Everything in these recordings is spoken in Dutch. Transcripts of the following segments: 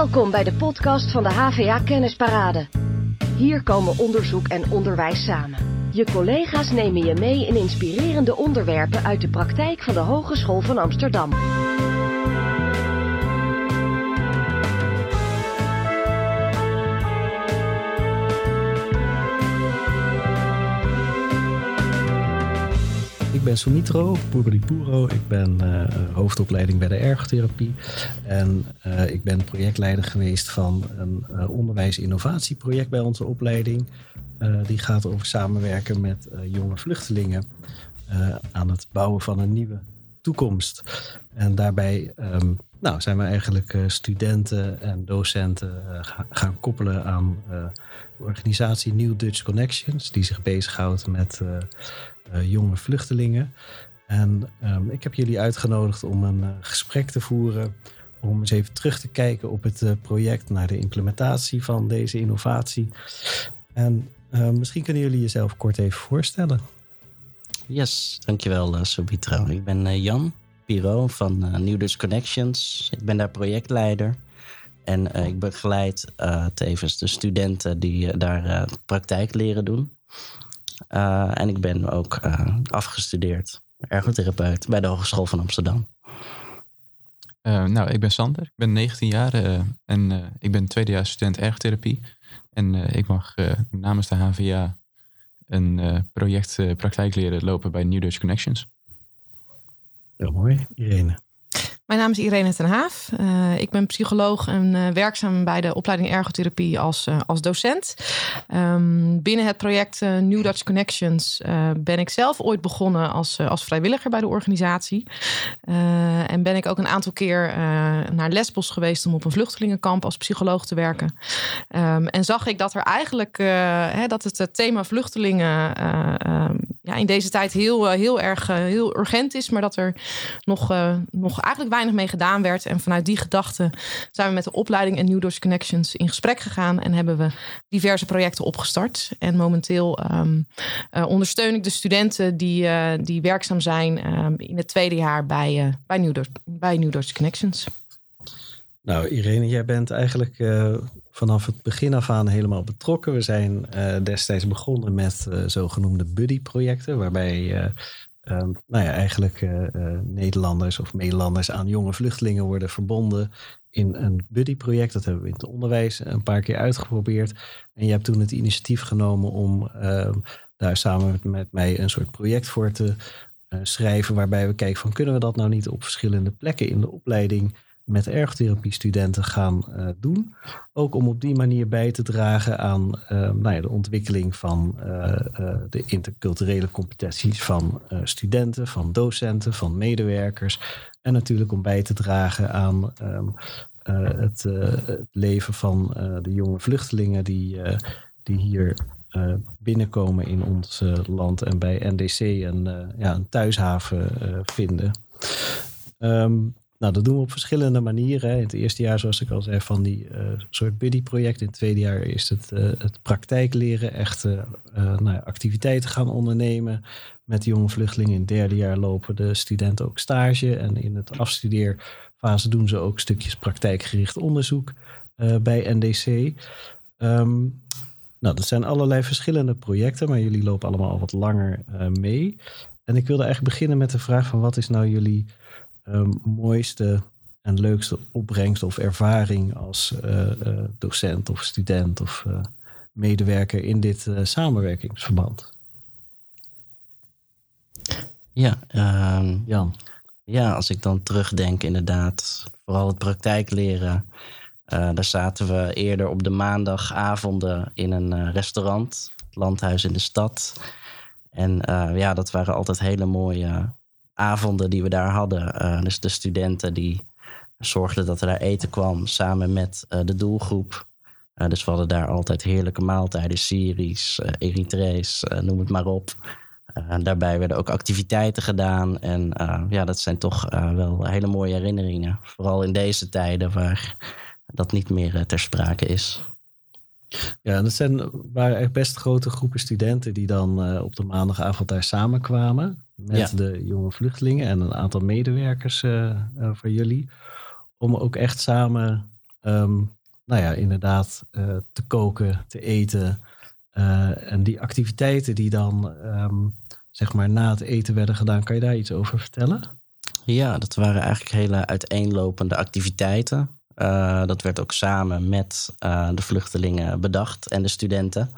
Welkom bij de podcast van de HVA Kennisparade. Hier komen onderzoek en onderwijs samen. Je collega's nemen je mee in inspirerende onderwerpen uit de praktijk van de Hogeschool van Amsterdam. Ik ben Sumitro Puro. Ik ben uh, hoofdopleiding bij de ergotherapie. En uh, ik ben projectleider geweest van een uh, onderwijs-innovatieproject bij onze opleiding. die gaat over samenwerken met jonge vluchtelingen aan het bouwen van een nieuwe toekomst. En daarbij um, nou, zijn we eigenlijk studenten en docenten gaan koppelen aan de organisatie New Dutch Connections, die zich bezighoudt met jonge vluchtelingen. En um, ik heb jullie uitgenodigd om een uh, gesprek te voeren. Om eens even terug te kijken op het uh, project, naar de implementatie van deze innovatie. En misschien kunnen jullie jezelf kort even voorstellen. Yes, dankjewel uh. Ik ben Jan Piro van New Dutch Connections. Ik ben daar projectleider. En ik begeleid tevens de studenten die daar praktijk leren doen. Uh, en ik ben ook uh, afgestudeerd ergotherapeut bij de Hogeschool van Amsterdam. Uh, nou, ik ben Sander. Ik ben 19 jaar en ik ben tweedejaars student ergotherapie. En ik mag namens de HVA een project praktijk leren lopen bij New Dutch Connections. Heel mooi, Irene. Mijn naam is Irene ten Haaf. Uh, ik ben psycholoog en uh, werkzaam bij de opleiding ergotherapie als, uh, als docent. Um, binnen het project New Dutch Connections ben ik zelf ooit begonnen als, als vrijwilliger bij de organisatie. en ben ik ook een aantal keer naar Lesbos geweest om op een vluchtelingenkamp als psycholoog te werken. Um, en zag ik dat er eigenlijk hè, dat het thema vluchtelingen um, ja, in deze tijd heel, heel erg heel urgent is, maar dat er nog, nog eigenlijk weinig weinig mee gedaan werd. En vanuit die gedachte zijn we met de opleiding en New Doors Connections in gesprek gegaan. En hebben we diverse projecten opgestart. En momenteel um, uh, ondersteun ik de studenten die, uh, die werkzaam zijn um, in het tweede jaar bij, uh, bij, New Doors, bij New Doors Connections. Nou, Irene, jij bent eigenlijk vanaf het begin af aan helemaal betrokken. We zijn destijds begonnen met zogenoemde buddy-projecten, waarbij Um, nou ja, eigenlijk uh, Nederlanders of Nederlanders aan jonge vluchtelingen worden verbonden in een buddy-project. Dat hebben we in het onderwijs een paar keer uitgeprobeerd. En je hebt toen het initiatief genomen om uh, daar samen met, met, mij een soort project voor te uh, schrijven. Waarbij we kijken van kunnen we dat nou niet op verschillende plekken in de opleiding met ergotherapie-studenten gaan uh, doen. Ook om op die manier bij te dragen aan uh, nou ja, de ontwikkeling van uh, de interculturele competenties van studenten, van docenten, van medewerkers. En natuurlijk om bij te dragen aan um, het, leven van de jonge vluchtelingen die, die hier binnenkomen in ons land en bij NDC een, ja, een thuishaven vinden. Um, nou, dat doen we op verschillende manieren. In het eerste jaar, zoals ik al zei, van die uh, soort buddy-project. In het tweede jaar is het, uh, het praktijk leren, echt uh, nou activiteiten gaan ondernemen met jonge vluchtelingen. In het derde jaar lopen de studenten ook stage. En in het afstudeerfase doen ze ook stukjes praktijkgericht onderzoek bij NDC. Ehm, nou, dat zijn allerlei verschillende projecten, maar jullie lopen allemaal al wat langer mee. En ik wilde eigenlijk beginnen met de vraag van wat is nou jullie um, mooiste en leukste opbrengst of ervaring als uh, uh, docent of student of uh, medewerker in dit samenwerkingsverband? Ja, um, Jan. Ja, als ik dan terugdenk, inderdaad, vooral het praktijkleren. daar zaten we eerder op de maandagavonden in een restaurant, het landhuis in de stad. En ja, dat waren altijd hele mooie avonden die we daar hadden. Uh, dus de studenten die zorgden dat er daar eten kwam samen met uh, de doelgroep. Uh, dus we hadden daar altijd heerlijke maaltijden, Syrisch, Eritrees, noem het maar op. daarbij werden ook activiteiten gedaan. En ja, dat zijn toch wel hele mooie herinneringen. Vooral in deze tijden waar dat niet meer ter sprake is. Ja, dat zijn, waren echt best grote groepen studenten die dan op de maandagavond daar samenkwamen met de jonge vluchtelingen en een aantal medewerkers uh, uh, voor jullie. Om ook echt samen ehm, nou ja, inderdaad te koken, te eten. En die activiteiten die dan um, zeg maar na het eten werden gedaan, kan je daar iets over vertellen? Ja, dat waren eigenlijk hele uiteenlopende activiteiten. Uh, dat werd ook samen met de vluchtelingen bedacht en de studenten.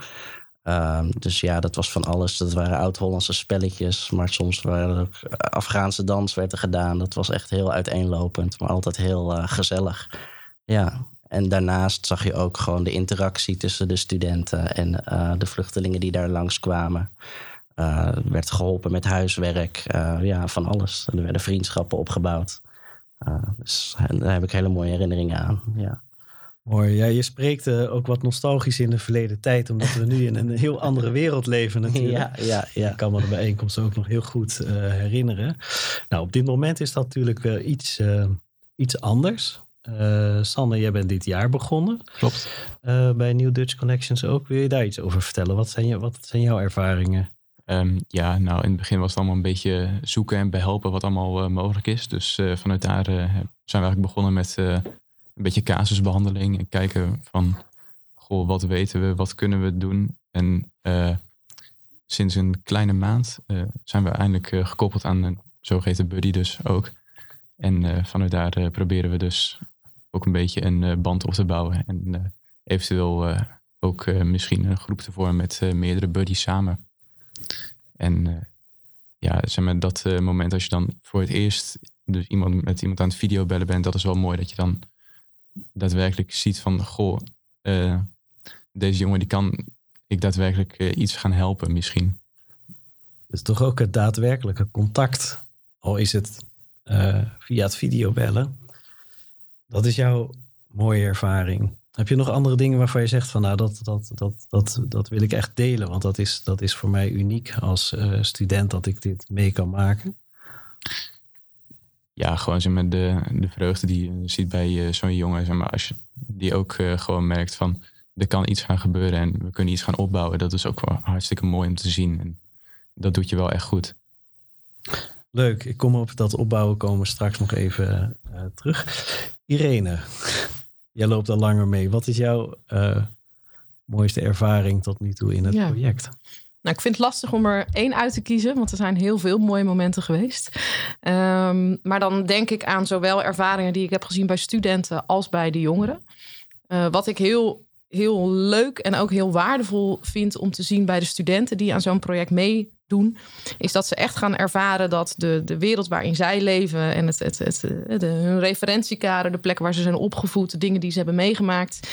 Uh, dus ja, dat was van alles. Dat waren oud-Hollandse spelletjes, maar soms waren er ook Afghaanse dans werd er gedaan. Dat was echt heel uiteenlopend, maar altijd heel gezellig. Ja, en daarnaast zag je ook gewoon de interactie tussen de studenten en de vluchtelingen die daar langskwamen. Uh, werd geholpen met huiswerk, ja, van alles. Er werden vriendschappen opgebouwd. Dus daar heb ik hele mooie herinneringen aan. Ja. Mooi. Ja, je spreekt uh, ook wat nostalgisch in de verleden tijd, omdat we nu in een heel andere wereld leven natuurlijk. Ja, ja, ja. Ik kan me de bijeenkomst ook nog heel goed uh, herinneren. Nou, op dit moment is dat natuurlijk wel iets, uh, iets anders. Sanne, jij bent dit jaar begonnen. Klopt. bij New Dutch Connections ook. Wil je daar iets over vertellen? Wat zijn, je, wat zijn jouw ervaringen? Um, ja, nou in het begin was het allemaal een beetje zoeken en behelpen wat allemaal mogelijk is. Dus vanuit daar zijn we eigenlijk begonnen met een beetje casusbehandeling en kijken van, goh, wat weten we, wat kunnen we doen? En sinds een kleine maand zijn we eindelijk gekoppeld aan een zogeheten buddy dus ook. En vanuit daar proberen we dus ook een beetje een band op te bouwen. En eventueel ook misschien een groep te vormen met meerdere buddies samen. En ja, zeg maar, dat moment als je dan voor het eerst dus iemand, met iemand aan het videobellen bent, dat is wel mooi dat je dan daadwerkelijk ziet van, goh, uh, deze jongen die kan ik daadwerkelijk iets gaan helpen misschien. Dus toch ook het daadwerkelijke contact, al is het via het videobellen. Dat is jouw mooie ervaring. Heb je nog andere dingen waarvan je zegt van nou dat, dat, dat, dat, dat wil ik echt delen, want dat is, dat is voor mij uniek als student dat ik dit mee kan maken? ja, gewoon zeg maar, de, de vreugde die je ziet bij uh, zo'n jongen. Zeg maar, als je die ook uh, gewoon merkt van er kan iets gaan gebeuren en we kunnen iets gaan opbouwen. Dat is ook wel hartstikke mooi om te zien. En dat doet je wel echt goed. Leuk, ik kom op dat opbouwen komen straks nog even terug. Irene, jij loopt al langer mee. Wat is jouw mooiste ervaring tot nu toe in het ja. project? Nou, ik vind het lastig om er één uit te kiezen, want er zijn heel veel mooie momenten geweest. Um, maar dan denk ik aan zowel ervaringen die ik heb gezien bij studenten als bij de jongeren. Uh, wat ik heel, heel leuk en ook heel waardevol vind om te zien bij de studenten die aan zo'n project meedoen, is dat ze echt gaan ervaren dat de, de wereld waarin zij leven en het, het, het, de, hun referentiekader, de plekken waar ze zijn opgevoed, de dingen die ze hebben meegemaakt,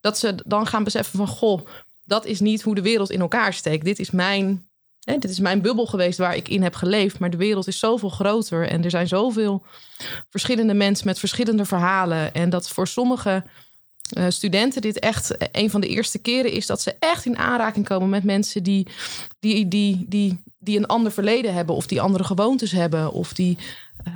dat ze dan gaan beseffen van goh dat is niet hoe de wereld in elkaar steekt. Dit is mijn, hè, dit is mijn bubbel geweest waar ik in heb geleefd. Maar de wereld is zoveel groter en er zijn zoveel verschillende mensen met verschillende verhalen. En dat voor sommige uh, studenten dit echt een van de eerste keren is dat ze echt in aanraking komen met mensen die, die, die, die, die een ander verleden hebben, of die andere gewoontes hebben, of die, uh,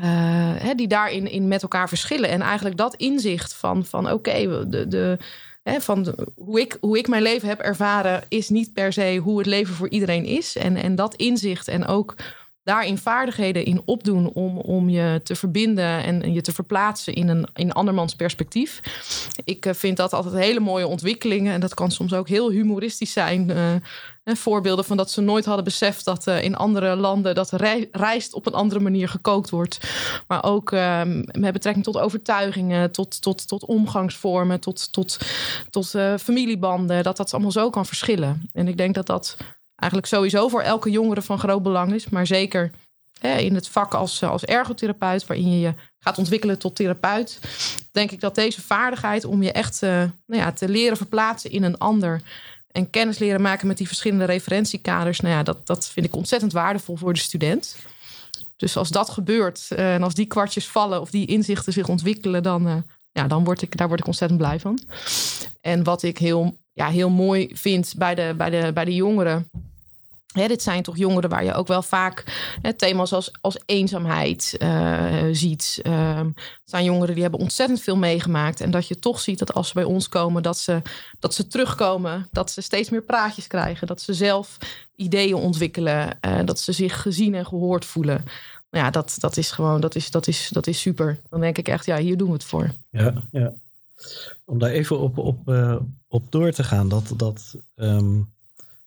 hè, die daarin in met elkaar verschillen. En eigenlijk dat inzicht van, van oké, de. de van hoe, ik, hoe ik mijn leven heb ervaren, is niet per se hoe het leven voor iedereen is. En, en dat inzicht en ook daarin vaardigheden in opdoen om, om je te verbinden en je te verplaatsen in een in andermans perspectief. Ik eh, vind dat altijd hele mooie ontwikkelingen. En dat kan soms ook heel humoristisch zijn. Uh, voorbeelden van dat ze nooit hadden beseft dat uh, in andere landen dat rijst op een andere manier gekookt wordt. Maar ook met betrekking tot overtuigingen, tot, tot, tot omgangsvormen, tot, tot, tot familiebanden. Dat dat allemaal zo kan verschillen. En ik denk dat dat eigenlijk sowieso voor elke jongere van groot belang is. Maar zeker hè, in het vak als, als ergotherapeut, waarin je je gaat ontwikkelen tot therapeut, denk ik dat deze vaardigheid om je echt uh, nou ja, te leren verplaatsen in een ander en kennis leren maken met die verschillende referentiekaders, nou ja, dat, dat vind ik ontzettend waardevol voor de student. Dus als dat gebeurt uh, en als die kwartjes vallen of die inzichten zich ontwikkelen, dan, ja, dan word ik, daar word ik ontzettend blij van. En wat ik heel, ja, heel mooi vind bij de, bij de, bij de jongeren, dit zijn toch jongeren waar je ook wel vaak thema's als, als eenzaamheid uh, ziet. Uh, het zijn jongeren die hebben ontzettend veel meegemaakt. En dat je toch ziet dat als ze bij ons komen, dat ze, dat ze terugkomen. Dat ze steeds meer praatjes krijgen. Dat ze zelf ideeën ontwikkelen. Uh, dat ze zich gezien en gehoord voelen. Nou ja, dat, dat is gewoon, dat is, dat, is, dat is super. Dan denk ik echt, ja, hier doen we het voor. Ja, ja. om daar even op, op, uh, op door te gaan, dat, dat um,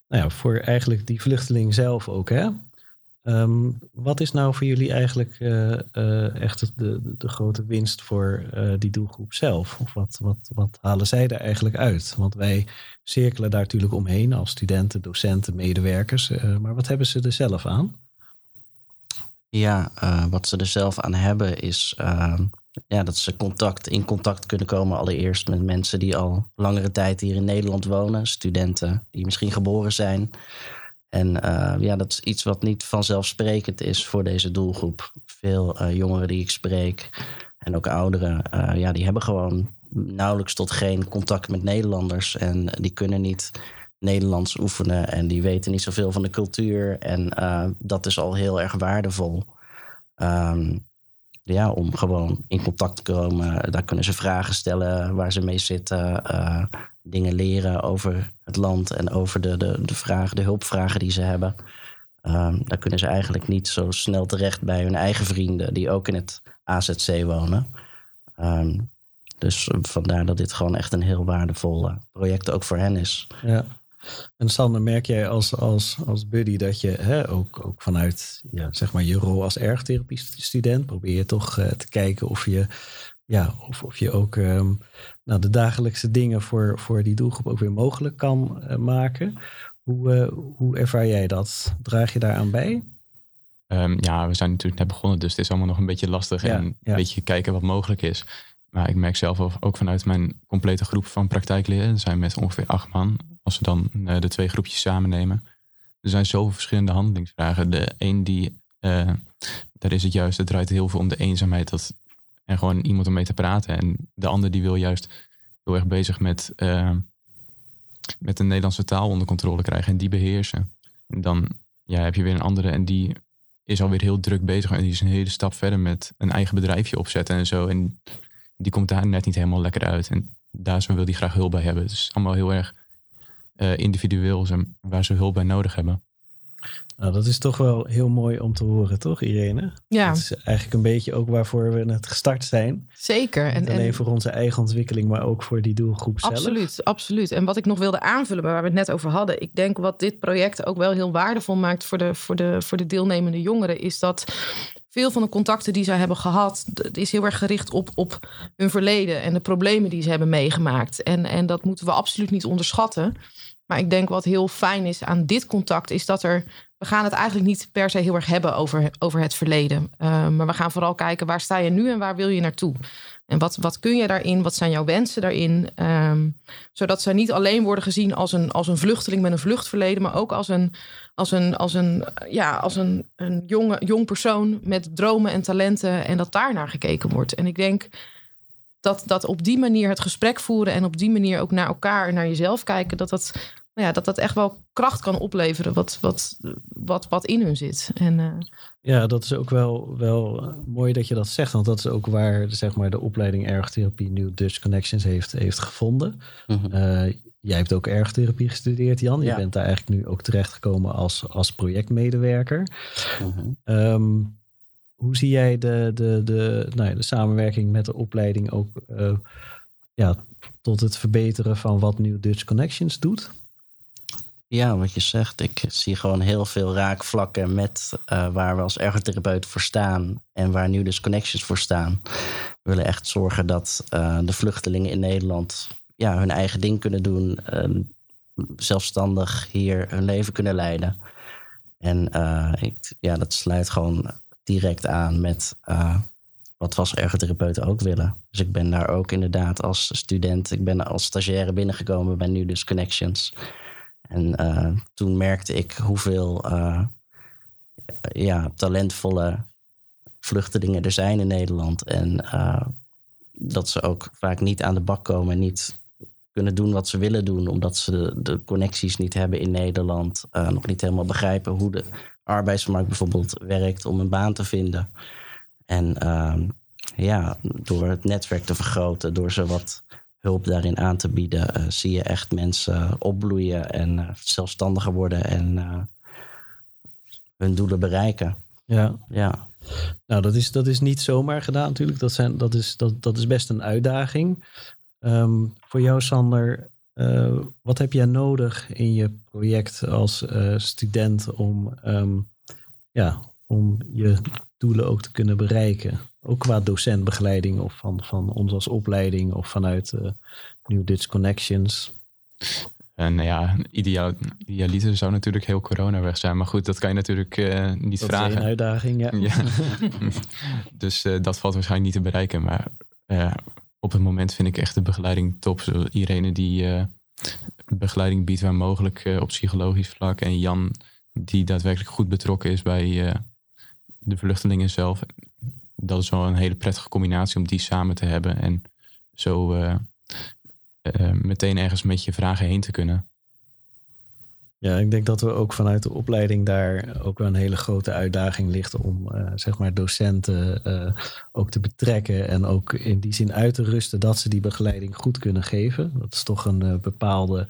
nou ja, voor eigenlijk die vluchteling zelf ook, hè? Um, wat is nou voor jullie eigenlijk uh, uh, echt de, de, grote winst voor uh, die doelgroep zelf? Of wat, wat, wat halen zij er eigenlijk uit? Want wij cirkelen daar natuurlijk omheen als studenten, docenten, medewerkers. maar wat hebben ze er zelf aan? Ja, wat ze er zelf aan hebben is ehm, ja, dat ze contact, in contact kunnen komen allereerst met mensen die al langere tijd hier in Nederland wonen. Studenten die misschien geboren zijn. En uh, ja, dat is iets wat niet vanzelfsprekend is voor deze doelgroep. Veel uh, jongeren die ik spreek en ook ouderen, uh, ja, die hebben gewoon nauwelijks tot geen contact met Nederlanders. En die kunnen niet Nederlands oefenen en die weten niet zoveel van de cultuur. En dat is al heel erg waardevol. Um, ja, om gewoon in contact te komen. Daar kunnen ze vragen stellen waar ze mee zitten. Uh, dingen leren over het land en over de, de, de vragen, de hulpvragen die ze hebben. Um, daar kunnen ze eigenlijk niet zo snel terecht bij hun eigen vrienden die ook in het AZC wonen. Um, dus vandaar dat dit gewoon echt een heel waardevol uh, project ook voor hen is. Ja. En Sander, merk jij als, als, als buddy dat je hè, ook, ook vanuit ja, zeg maar je rol als ergotherapie-student probeer je toch uh, te kijken of je, ja, of, of je ook um, nou, de dagelijkse dingen voor, voor die doelgroep ook weer mogelijk kan uh, maken. Hoe, uh, hoe ervaar jij dat? Draag je daaraan bij? Um, ja, we zijn natuurlijk net begonnen, dus het is allemaal nog een beetje lastig ja, en een ja. beetje kijken wat mogelijk is. Maar ik merk zelf ook vanuit mijn complete groep van praktijkleren, we zijn met ongeveer acht man, als we dan uh, de twee groepjes samen nemen. Er zijn zoveel verschillende handelingsvragen. De een die, uh, daar is het juist, het draait heel veel om de eenzaamheid dat, en gewoon iemand om mee te praten. En de ander die wil juist heel erg bezig met, uh, met de Nederlandse taal onder controle krijgen en die beheersen. En dan ja, heb je weer een andere en die is alweer heel druk bezig en die is een hele stap verder met een eigen bedrijfje opzetten en zo. En die komt daar net niet helemaal lekker uit. En daar wil die graag hulp bij hebben. Het is allemaal heel erg uh, individueel waar ze hulp bij nodig hebben. Nou, dat is toch wel heel mooi om te horen, toch, Irene? Ja. Dat is eigenlijk een beetje ook waarvoor we net gestart zijn. Zeker. En, Niet alleen en... voor onze eigen ontwikkeling, maar ook voor die doelgroep zelf. Absoluut, absoluut. En wat ik nog wilde aanvullen, waar we het net over hadden. Ik denk wat dit project ook wel heel waardevol maakt voor de, voor de, voor de deelnemende jongeren, is dat veel van de contacten die zij hebben gehad, is heel erg gericht op, op hun verleden en de problemen die ze hebben meegemaakt. En, en dat moeten we absoluut niet onderschatten. Maar ik denk wat heel fijn is aan dit contact, is dat er. We gaan het eigenlijk niet per se heel erg hebben over, over het verleden. Uh, maar we gaan vooral kijken waar sta je nu en waar wil je naartoe. En wat, wat kun je daarin? Wat zijn jouw wensen daarin? Um, zodat ze niet alleen worden gezien als een, als een vluchteling met een vluchtverleden, maar ook als een, als een, als een, ja, als een, een jonge, jong persoon met dromen en talenten en dat daar naar gekeken wordt. En ik denk dat, dat op die manier het gesprek voeren en op die manier ook naar elkaar en naar jezelf kijken, dat dat, ja, dat, dat echt wel kracht kan opleveren wat, wat, wat, wat in hun zit. En, uh... Ja, dat is ook wel, wel mooi dat je dat zegt, want dat is ook waar zeg maar, de opleiding ergotherapie New Dutch Connections heeft, heeft gevonden. Mm-hmm. Uh, jij hebt ook ergotherapie gestudeerd, Jan. Je bent daar eigenlijk nu ook terechtgekomen als, als projectmedewerker. Mm-hmm. Um, hoe zie jij de, de, de, nou ja, de samenwerking met de opleiding ook uh, ja, tot het verbeteren van wat nu Dutch Connections doet? Ja, wat je zegt, ik zie gewoon heel veel raakvlakken met uh, waar we als ergotherapeut voor staan en waar nu dus Connections voor staan. We willen echt zorgen dat uh, de vluchtelingen in Nederland ja, hun eigen ding kunnen doen, zelfstandig hier hun leven kunnen leiden. En ik, ja, dat sluit gewoon direct aan met wat we als ergotherapeuten ook willen. Dus ik ben daar ook inderdaad als student, ik ben als stagiaire binnengekomen bij nu dus Connections. En uh, toen merkte ik hoeveel uh, ja, talentvolle vluchtelingen er zijn in Nederland. En dat ze ook vaak niet aan de bak komen en niet kunnen doen wat ze willen doen, omdat ze de connecties niet hebben in Nederland, nog niet helemaal begrijpen hoe de arbeidsmarkt bijvoorbeeld werkt om een baan te vinden. En uh, ja, door het netwerk te vergroten, door ze wat hulp daarin aan te bieden, uh, zie je echt mensen opbloeien en uh, zelfstandiger worden en uh, hun doelen bereiken. Ja. ja. Nou, dat is, dat is niet zomaar gedaan natuurlijk. Dat, zijn, dat, is, dat, dat is best een uitdaging. Ehm, voor jou, Sander, uh, wat heb jij nodig in je project als uh, student om, um, ja, om je doelen ook te kunnen bereiken? Ook qua docentbegeleiding of van, van ons als opleiding of vanuit uh, New Dutch Connections? En nou ja, ideaal, idealiter zou natuurlijk heel corona weg zijn. Maar goed, dat kan je natuurlijk uh, niet dat vragen. Dat is een uitdaging, ja. ja. dus uh, dat valt waarschijnlijk niet te bereiken. Maar uh, op het moment vind ik echt de begeleiding top. Zo, Irene die begeleiding biedt waar mogelijk op psychologisch vlak. En Jan die daadwerkelijk goed betrokken is bij de vluchtelingen zelf. Dat is wel een hele prettige combinatie om die samen te hebben. En zo uh, meteen ergens met je vragen heen te kunnen. Ja, ik denk dat we ook vanuit de opleiding daar ook wel een hele grote uitdaging ligt om uh, zeg maar docenten ook te betrekken en ook in die zin uit te rusten dat ze die begeleiding goed kunnen geven. Dat is toch een bepaalde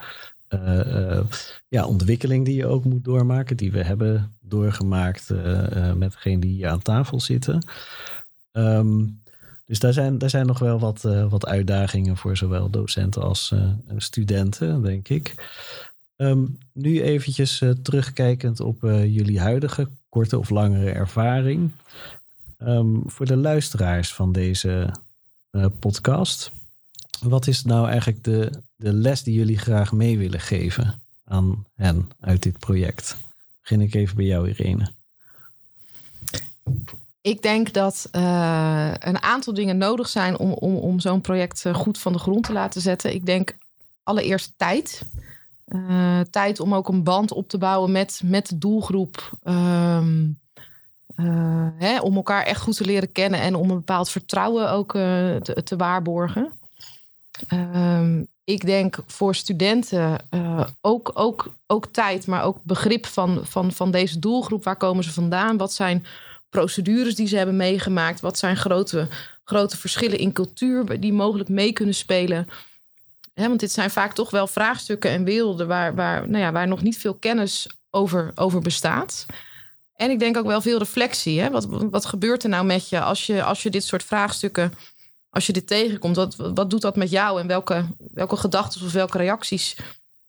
ja, ontwikkeling die je ook moet doormaken, die we hebben doorgemaakt met degene die hier aan tafel zitten. Um, dus daar zijn, daar zijn nog wel wat, wat uitdagingen voor zowel docenten als studenten, denk ik. Um, nu eventjes terugkijkend op jullie huidige korte of langere ervaring. Um, voor de luisteraars van deze podcast. Wat is nou eigenlijk de, de les die jullie graag mee willen geven aan hen uit dit project? Begin ik even bij jou, Irene. Ik denk dat uh, een aantal dingen nodig zijn om, om, om zo'n project eh, goed van de grond te laten zetten. Ik denk allereerst tijd. Uh, tijd om ook een band op te bouwen met, met de doelgroep. Uh, hè, om elkaar echt goed te leren kennen en om een bepaald vertrouwen ook te, te, waarborgen. Um, ik denk voor studenten ook, ook, ook tijd, maar ook begrip van, van, van deze doelgroep. Waar komen ze vandaan? Wat zijn procedures die ze hebben meegemaakt? Wat zijn grote, grote verschillen in cultuur die mogelijk mee kunnen spelen? want dit zijn vaak toch wel vraagstukken en werelden waar, waar, nou ja, waar nog niet veel kennis over, over bestaat. En ik denk ook wel veel reflectie. Hè? Wat, wat gebeurt er nou met je als, je als je dit soort vraagstukken, als je dit tegenkomt? Wat, wat doet dat met jou en welke, welke gedachten of welke reacties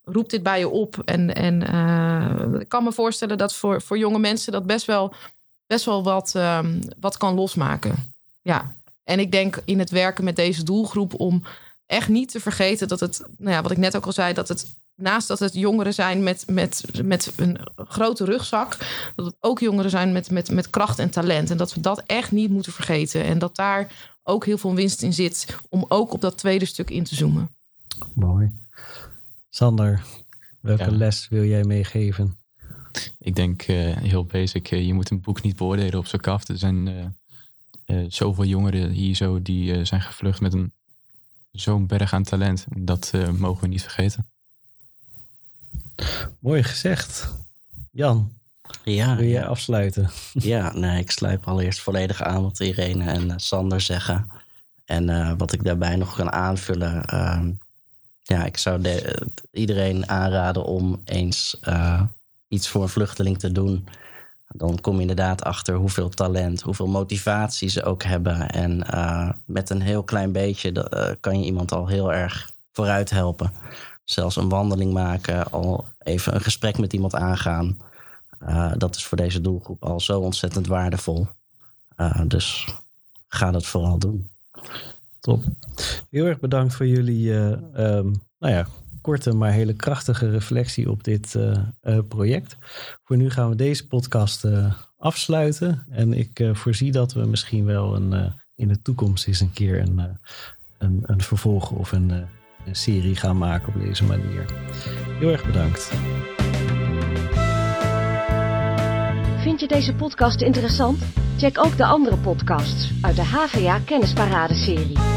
roept dit bij je op? En, en uh, ik kan me voorstellen dat voor, voor jonge mensen dat best wel best wel wat, um, wat kan losmaken. Ja. En ik denk in het werken met deze doelgroep om echt niet te vergeten dat het, nou ja, wat ik net ook al zei, dat het naast dat het jongeren zijn met, met, met een grote rugzak, dat het ook jongeren zijn met, met, met kracht en talent. En dat we dat echt niet moeten vergeten. En dat daar ook heel veel winst in zit om ook op dat tweede stuk in te zoomen. Mooi. Sander, welke ja. les wil jij meegeven? Ik denk uh, heel basic, uh, je moet een boek niet beoordelen op zijn kaft. Er zijn uh, zoveel jongeren hier zo die zijn gevlucht met een zo'n berg aan talent. Dat mogen we niet vergeten. Mooi gezegd. Jan, ja, wil jij ja. afsluiten? Ja, nee, ik sluit allereerst volledig aan wat Irene en Sander zeggen. En wat ik daarbij nog kan aanvullen. Ehm, ja, ik zou de, iedereen aanraden om eens iets voor een vluchteling te doen, dan kom je inderdaad achter hoeveel talent, hoeveel motivatie ze ook hebben. En met een heel klein beetje kan je iemand al heel erg vooruit helpen. Zelfs een wandeling maken, al even een gesprek met iemand aangaan. Uh, dat is voor deze doelgroep al zo ontzettend waardevol. dus ga dat vooral doen. Top. Heel erg bedankt voor jullie um, nou ja, korte, maar hele krachtige reflectie op dit project. Voor nu gaan we deze podcast afsluiten. En ik voorzie dat we misschien wel een, in de toekomst eens een keer een, een, een vervolg of een, een serie gaan maken op deze manier. Heel erg bedankt. Vind je deze podcast interessant? Check ook de andere podcasts uit de HVA Kennisparade serie.